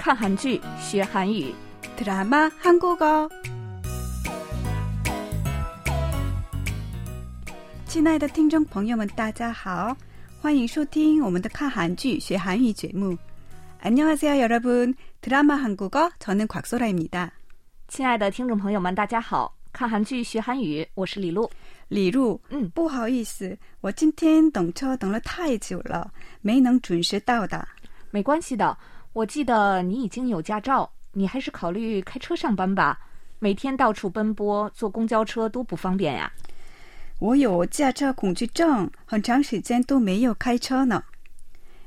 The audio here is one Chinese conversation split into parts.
看韩剧学韩语， 드라마 한국어. 亲爱的听众朋友们，大家好，欢迎收听我们的看韩剧学韩语节目。안녕하세요여러분， 드라마 한국어 저는 곽소라입니다. 亲爱的听众朋友们，大家好！看韩剧学韩语，我是李璐。李璐，嗯不好意思，我今天等车等了太久了，没能准时到达。没关系的， 我记得你已经有驾照，你还是考虑开车上班吧。每天到处奔波，坐公交车多不方便呀。我有驾车恐惧症，很长时间都没有开车呢。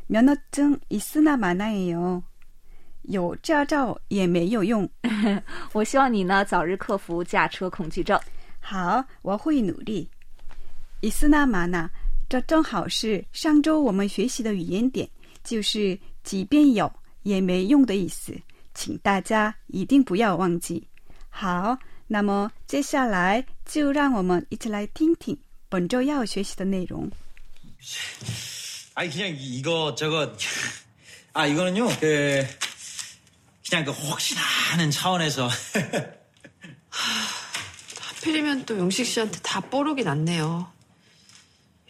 면허증있으나마나예요。有驾照也没有用。我希望你呢早日克服驾车恐惧症。好，我会努力。伊斯纳玛纳，这正好是上周我们学习的语言点，就是即便有 也没用的意思，请大家一定不要忘记。好，那么接下来就让我们一起来听听本周要学习的内容。 아니 그냥 이- 이거 저거 아 이거는요 그 그냥 그 혹시나 하는 차원에서 하필이면 또 용식 씨한테 다 뽀록이 났네요.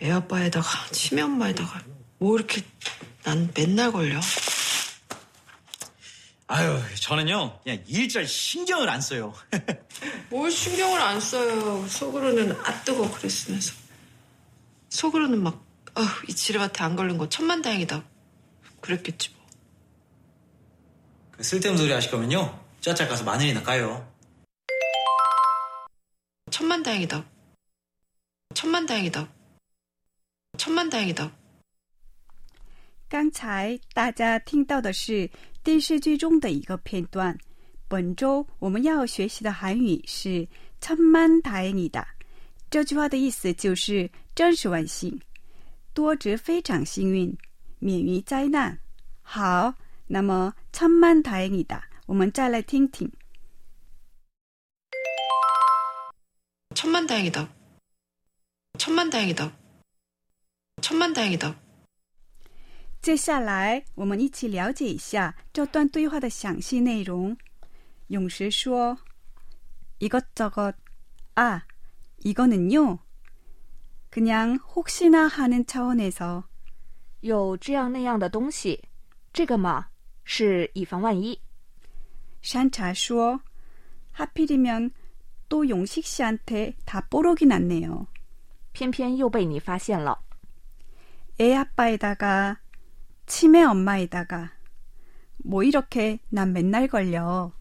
애 아빠에다가 치매 엄마에다가 뭐 이렇게 난 맨날 걸려. 아유 저는요 그냥 일절 신경을 안 써요 뭘 신경을 안 써요. 속으로는 아 뜨거 그랬으면서. 속으로는 막 아휴 이 지뢰밭에 안 걸린 거 천만다행이다. 그랬겠지 뭐. 그 쓸데없는 소리 하실 거면요 쩌짝 가서 마늘이나 까요 천만다행이다. 천만다행이다. 천만다행이다. 刚才大家听到的是 电视剧中的一个片段。本周我们要学习的韩语是“천만다행이다”。这句话的意思就是真是万幸，多值非常幸运，免于灾难。好，那么“천만다행이다”，我们再来听听。 천만다행이다. 천만다행이다. 천만다행이다. 接下来，我们一起了解一下这段对话的详细内容。勇士说：“이것저것 아， 이거는요。 그냥혹시나하는차원에서 有这样那样的东西，这个嘛是以防万一。山茶说：“하필이면또용식씨한테다뽀록이났네요。 偏偏又被你发现了。 애 아빠에다가 치매 엄마에다가 뭐 이렇게 난 맨날 걸려.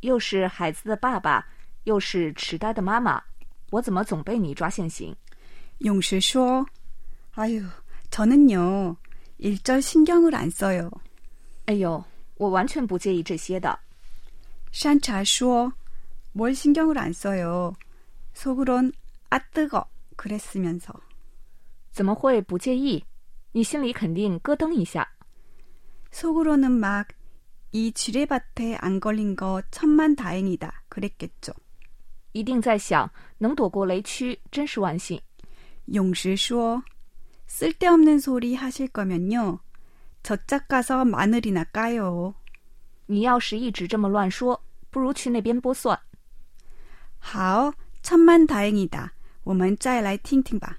又是孩子的爸爸，又是痴呆的妈妈，我怎么总被你抓现行？ 용실说: 아유, 저는요 일절 신경을 안 써요. 哎呦，我完全不介意这些的。 산차 说: 뭘 신경을 안 써요. 속으론 아 뜨거 그랬으면서 怎么会不介意？ 你心里肯定咯噔一下。 속으로는 막 이 지뢰밭에 안 걸린 거 천만 다행이다 그랬겠죠. 一定在想，能躲过雷区真是万幸。 용실 说: 쓸데없는 소리 하실 거면요 저짝 가서 마늘이나 까요. 你要是一直这么乱说，不如去那边剥蒜。 好, 천만 다행이다. 我们再来听听吧.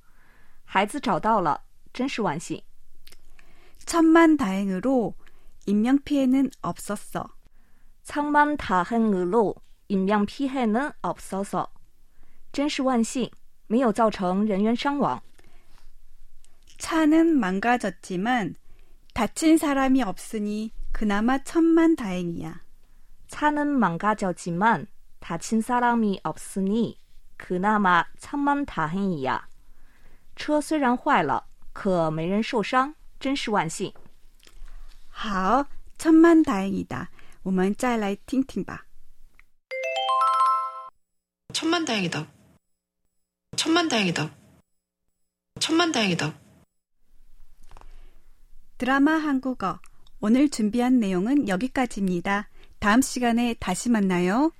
孩子找到了，真是万幸。 천만다행으로 인명 피해는 없었어. 창만다행으로 인명 피해는 없어서，真是万幸，没有造成人员伤亡。 차는 망가졌지만 다친 사람이 없으니 그나마 천만 다행이야. 차는 망가졌지만 다친 사람이 없으니 그나마 천만 다행이야. 车虽然坏了，可没人受伤，真是万幸。 好，천만다행이다。我们再来听听吧。 천만다행이다. 천만다행이다. 천만다행이다. 드라마 한국어. 오늘 준비한 내용은 여기까지입니다. 다음 시간에 다시 만나요.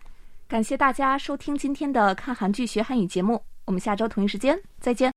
感谢大家收听今天的看韩剧学汉语节目，我们下周同一时间再见。